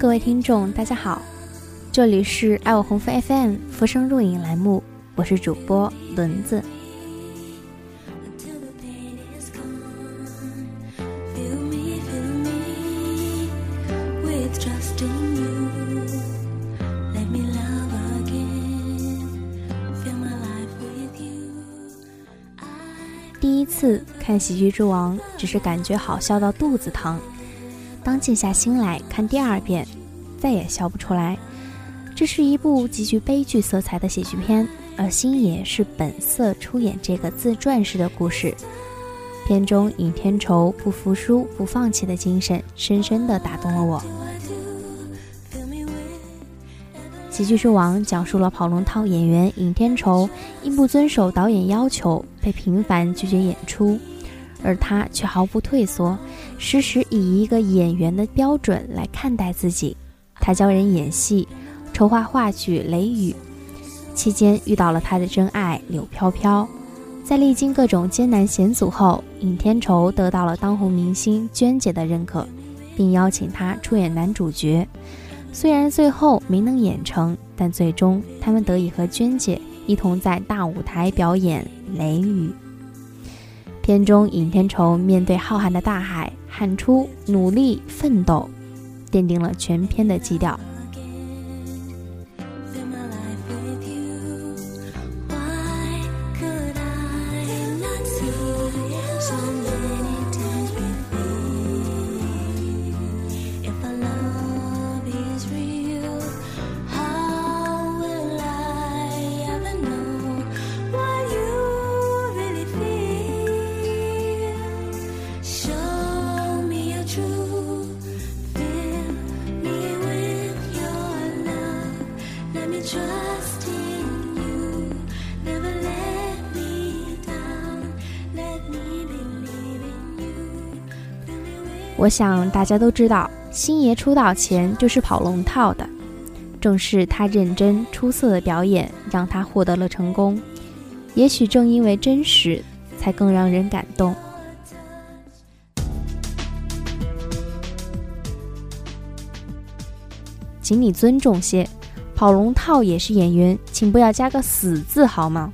各位听众，大家好，这里是爱我红枫 FM 浮生若影栏目，我是主播轮子。第一次看《喜剧之王》，只是感觉好笑到肚子疼。当静下心来看第二遍，再也笑不出来。这是一部极具悲剧色彩的喜剧片，而星爷是本色出演这个自传式的故事。片中尹天仇不服输、不放弃的精神，深深地打动了我。《喜剧之王》讲述了跑龙套演员尹天仇因不遵守导演要求，被频繁拒绝演出，而他却毫不退缩，时时以一个演员的标准来看待自己。他教人演戏，筹划话剧《雷雨》，期间遇到了他的真爱柳飘飘。在历经各种艰难险阻后，尹天仇得到了当红明星娟姐的认可，并邀请他出演男主角。虽然最后没能演成，但最终他们得以和娟姐一同在大舞台表演《雷雨》。片中尹天仇面对浩瀚的大海，喊出“努力奋斗”，奠定了全篇的基调。我想大家都知道，星爷出道前就是跑龙套的，正是他认真出色的表演让他获得了成功。也许正因为真实，才更让人感动。请你尊重些，跑龙套也是演员，请不要加个死字好吗？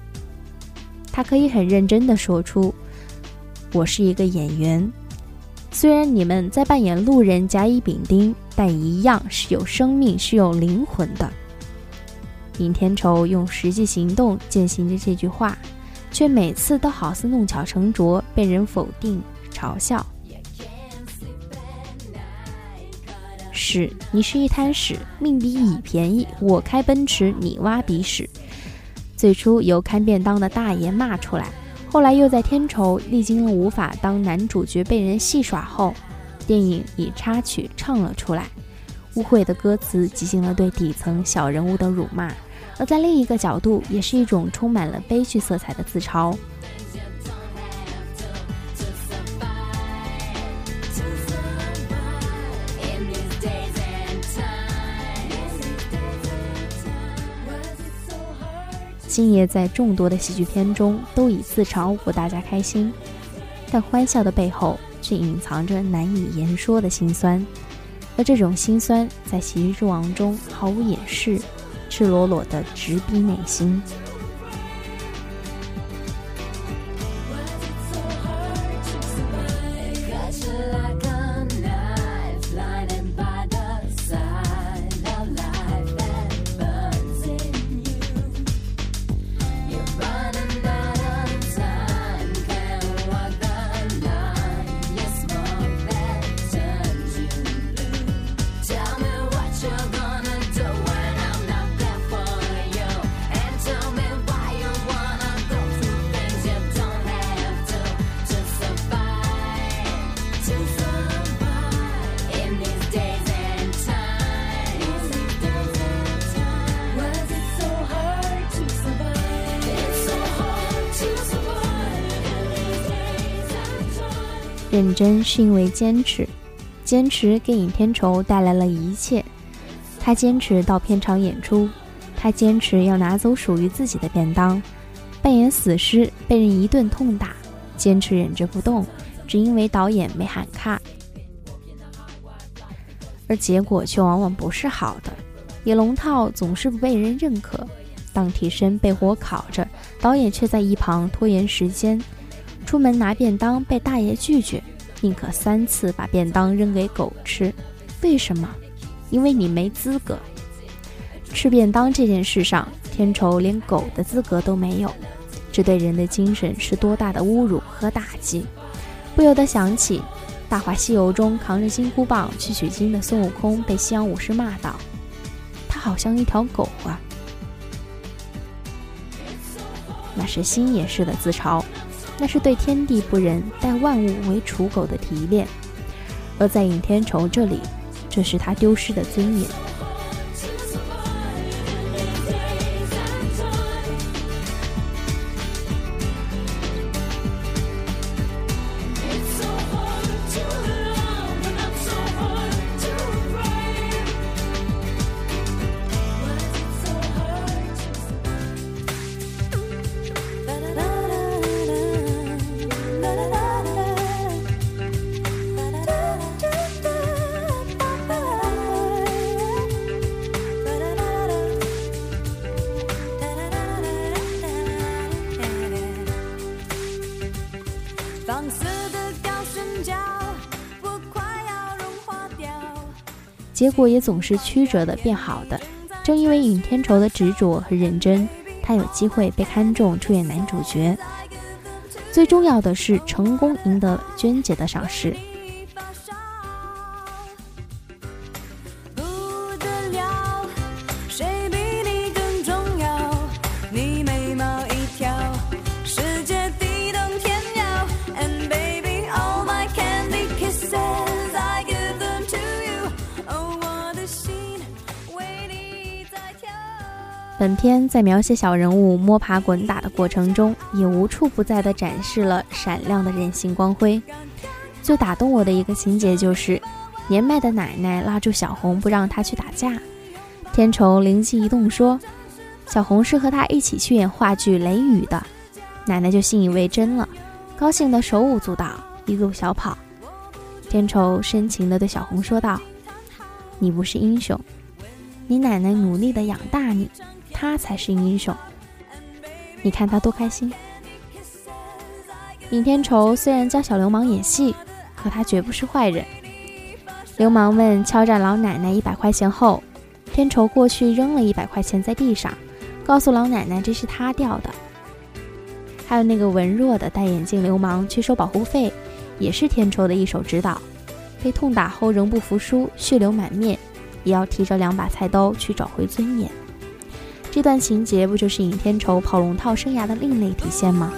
他可以很认真的说出：“我是一个演员。”虽然你们在扮演路人甲乙丙丁，但一样是有生命、是有灵魂的。尹天仇用实际行动践行着这句话，却每次都好似弄巧成拙，被人否定、嘲笑。屎，你是一滩屎，命比乙便宜，我开奔驰，你挖鼻屎。最初由看便当的大爷骂出来。后来又在天仇历经了无法当男主角被人戏耍后，电影以插曲唱了出来。污秽的歌词进行了对底层小人物的辱骂，而在另一个角度，也是一种充满了悲剧色彩的自嘲。星爷在众多的喜剧片中都以自嘲博大家开心，但欢笑的背后却隐藏着难以言说的心酸，而这种心酸在《喜剧之王》中毫无掩饰，赤裸裸的直逼内心。认真是因为坚持，坚持给尹天仇带来了一切。他坚持到片场演出，他坚持要拿走属于自己的便当，扮演死尸被人一顿痛打，坚持忍着不动，只因为导演没喊卡。而结果却往往不是好的。野龙套总是不被人认可，当替身被火烤着，导演却在一旁拖延时间。出门拿便当被大爷拒绝，宁可三次把便当扔给狗吃。为什么？因为你没资格。吃便当这件事上，天仇连狗的资格都没有，这对人的精神是多大的侮辱和打击！不由得想起《大话西游》中扛着金箍棒去取经的孙悟空被西洋武士骂道。他好像一条狗啊！那是星野式的自嘲，那是对天地不仁、待万物为刍狗的提炼。而在尹天仇这里，这是他丢失的尊严。结果也总是曲折的变好的。正因为尹天仇的执着和认真，他有机会被看中出演男主角。最重要的是，成功赢得了娟姐的赏识。本片在描写小人物摸爬滚打的过程中，也无处不在地展示了闪亮的人性光辉。最打动我的一个情节就是，年迈的奶奶拉住小红不让她去打架，天仇灵机一动说：“小红是和他一起去演话剧《雷雨》的。”奶奶就信以为真了，高兴得手舞足蹈，一路小跑。天仇深情地对小红说道：“你不是英雄，你奶奶努力地养大你。”他才是英雄，你看他多开心。尹天仇虽然教小流氓演戏，可他绝不是坏人。流氓们敲诈老奶奶一百块钱后，天仇过去扔了一百块钱在地上，告诉老奶奶这是他掉的。还有那个文弱的戴眼镜流氓去收保护费，也是天仇的一手指导。被痛打后仍不服输，血流满面，也要提着两把菜刀去找回尊严。这段情节不就是尹天仇跑龙套生涯的另类体现吗？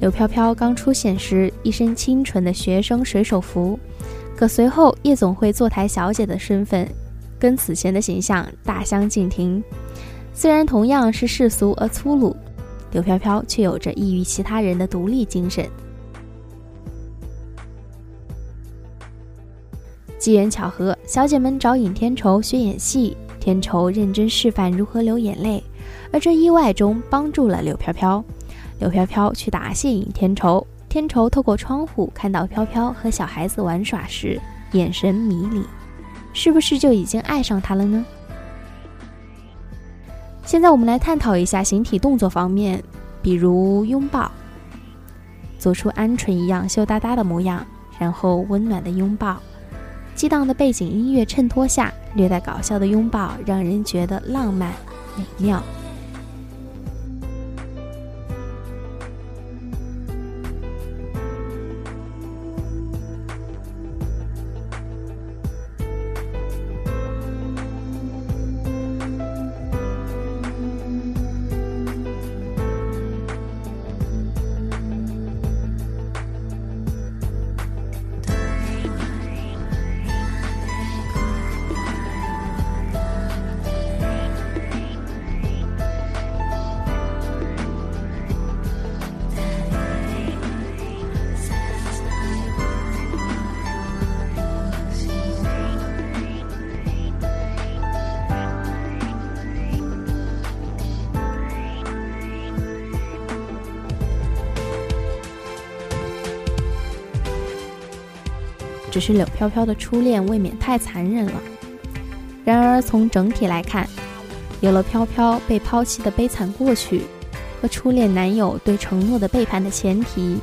柳飘飘刚出现时，一身清纯的学生水手服，可随后夜总会坐台小姐的身份，跟此前的形象大相径庭。虽然同样是世俗而粗鲁，柳飘飘却有着异于其他人的独立精神。机缘巧合，小姐们找尹天仇学演戏，天仇认真示范如何流眼泪，而这意外中帮助了柳飘飘。柳飘飘去答谢尹天仇，天仇透过窗户看到飘飘和小孩子玩耍时，眼神迷离，是不是就已经爱上他了呢？现在我们来探讨一下形体动作方面，比如拥抱，做出鹌鹑一样羞答答的模样，然后温暖的拥抱，激荡的背景音乐衬托下，略带搞笑的拥抱，让人觉得浪漫美妙。只是柳飘飘的初恋未免太残忍了。然而从整体来看，有了飘飘被抛弃的悲惨过去，和初恋男友对承诺的背叛的前提，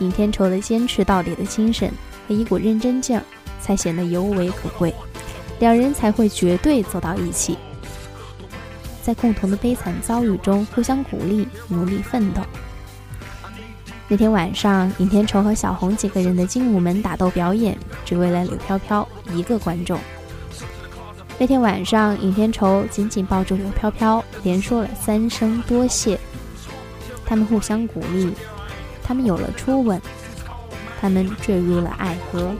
尹天仇的坚持到底的精神和一股认真劲儿，才显得尤为可贵，两人才会绝对走到一起，在共同的悲惨遭遇中互相鼓励，努力奋斗。那天晚上，尹天仇和小红几个人的精武门打斗表演，只为了柳飘飘一个观众。那天晚上，尹天仇紧紧抱住柳飘飘，连说了三声多谢。他们互相鼓励，他们有了初吻，他们坠入了爱河。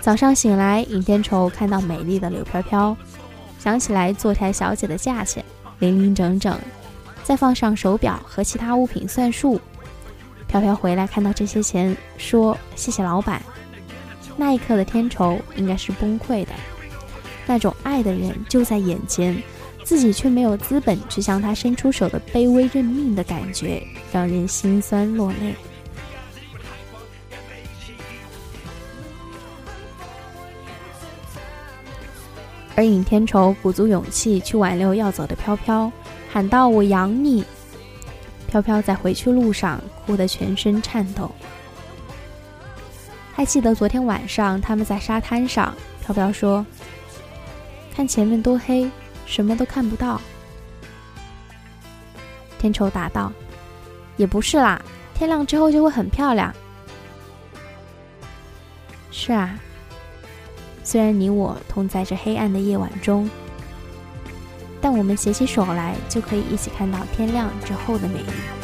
早上醒来，尹天仇看到美丽的柳飘飘，想起来坐台小姐的价钱，零零整整，再放上手表和其他物品算数。飘飘回来看到这些钱，说谢谢老板。那一刻的天仇应该是崩溃的，那种爱的人就在眼前，自己却没有资本去向他伸出手的卑微认命的感觉，让人心酸落泪。而尹天仇鼓足勇气去挽留要走的飘飘，喊道：“我养你。”飘飘在回去路上哭得全身颤抖。还记得昨天晚上他们在沙滩上，飘飘说：“看前面多黑，什么都看不到。”天仇答道：“也不是啦，天亮之后就会很漂亮。”是啊。虽然你我同在这黑暗的夜晚中，但我们携起手来，就可以一起看到天亮之后的美丽。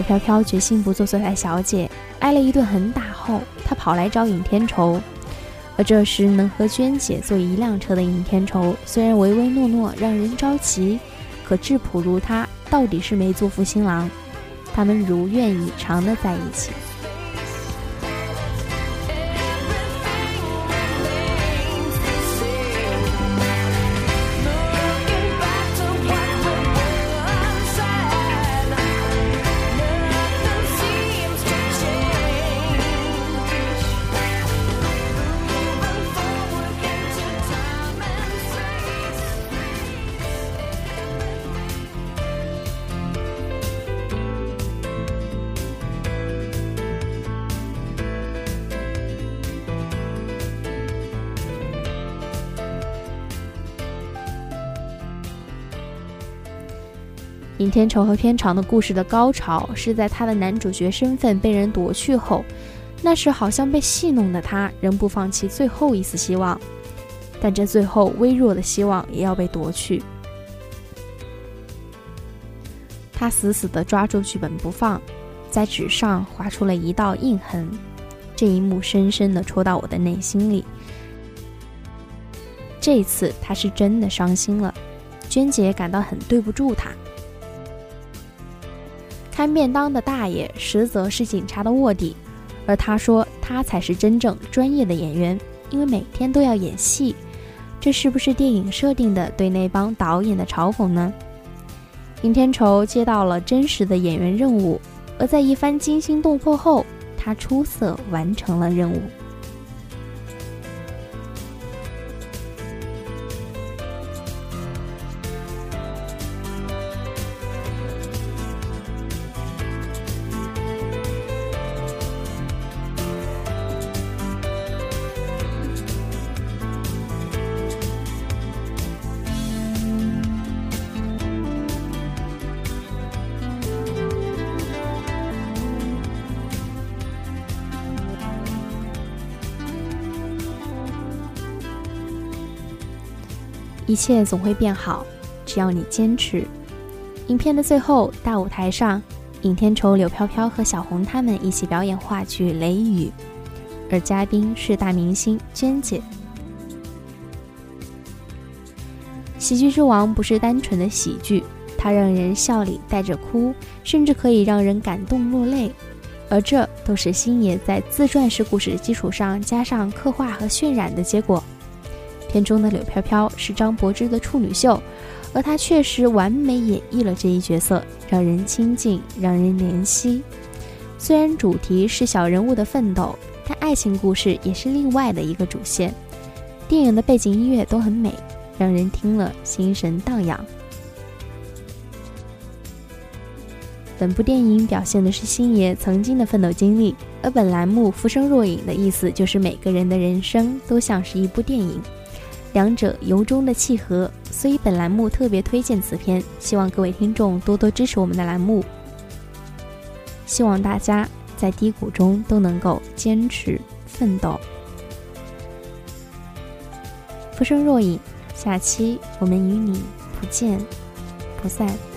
柳飘飘决心不做坐台小姐，挨了一顿狠打后，她跑来找尹天仇。而这时能和娟姐坐一辆车的尹天仇，虽然唯唯诺诺，让人着急，可质朴如他，到底是没做负新郎。他们如愿以偿的在一起。尹天仇和片场的故事的高潮是在他的男主角身份被人夺去后，那时好像被戏弄的他仍不放弃最后一丝希望，但这最后微弱的希望也要被夺去。他死死地抓住剧本不放，在纸上划出了一道印痕，这一幕深深地戳到我的内心里。这次他是真的伤心了，娟姐感到很对不住他。开便当的大爷实则是警察的卧底，而他说他才是真正专业的演员，因为每天都要演戏。这是不是电影设定的对那帮导演的嘲讽呢？尹天仇接到了真实的演员任务，而在一番惊心动魄后，他出色完成了任务。一切总会变好，只要你坚持。影片的最后，大舞台上，尹天仇、柳飘飘和小红他们一起表演话剧《雷雨》，而嘉宾是大明星娟姐。喜剧之王不是单纯的喜剧，它让人笑里带着哭，甚至可以让人感动落泪。而这都是星爷在自传式故事的基础上加上刻画和渲染的结果。片中的柳飘飘是张柏芝的处女秀，而她确实完美演绎了这一角色，让人亲近，让人怜惜。虽然主题是小人物的奋斗，但爱情故事也是另外的一个主线。电影的背景音乐都很美，让人听了心神荡漾。本部电影表现的是星爷曾经的奋斗经历，而本栏目“浮生若影”的意思就是每个人的人生都像是一部电影，两者由衷的契合，所以本栏目特别推荐此片，希望各位听众多多支持我们的栏目，希望大家在低谷中都能够坚持奋斗。浮生若影，下期我们与你不见不散。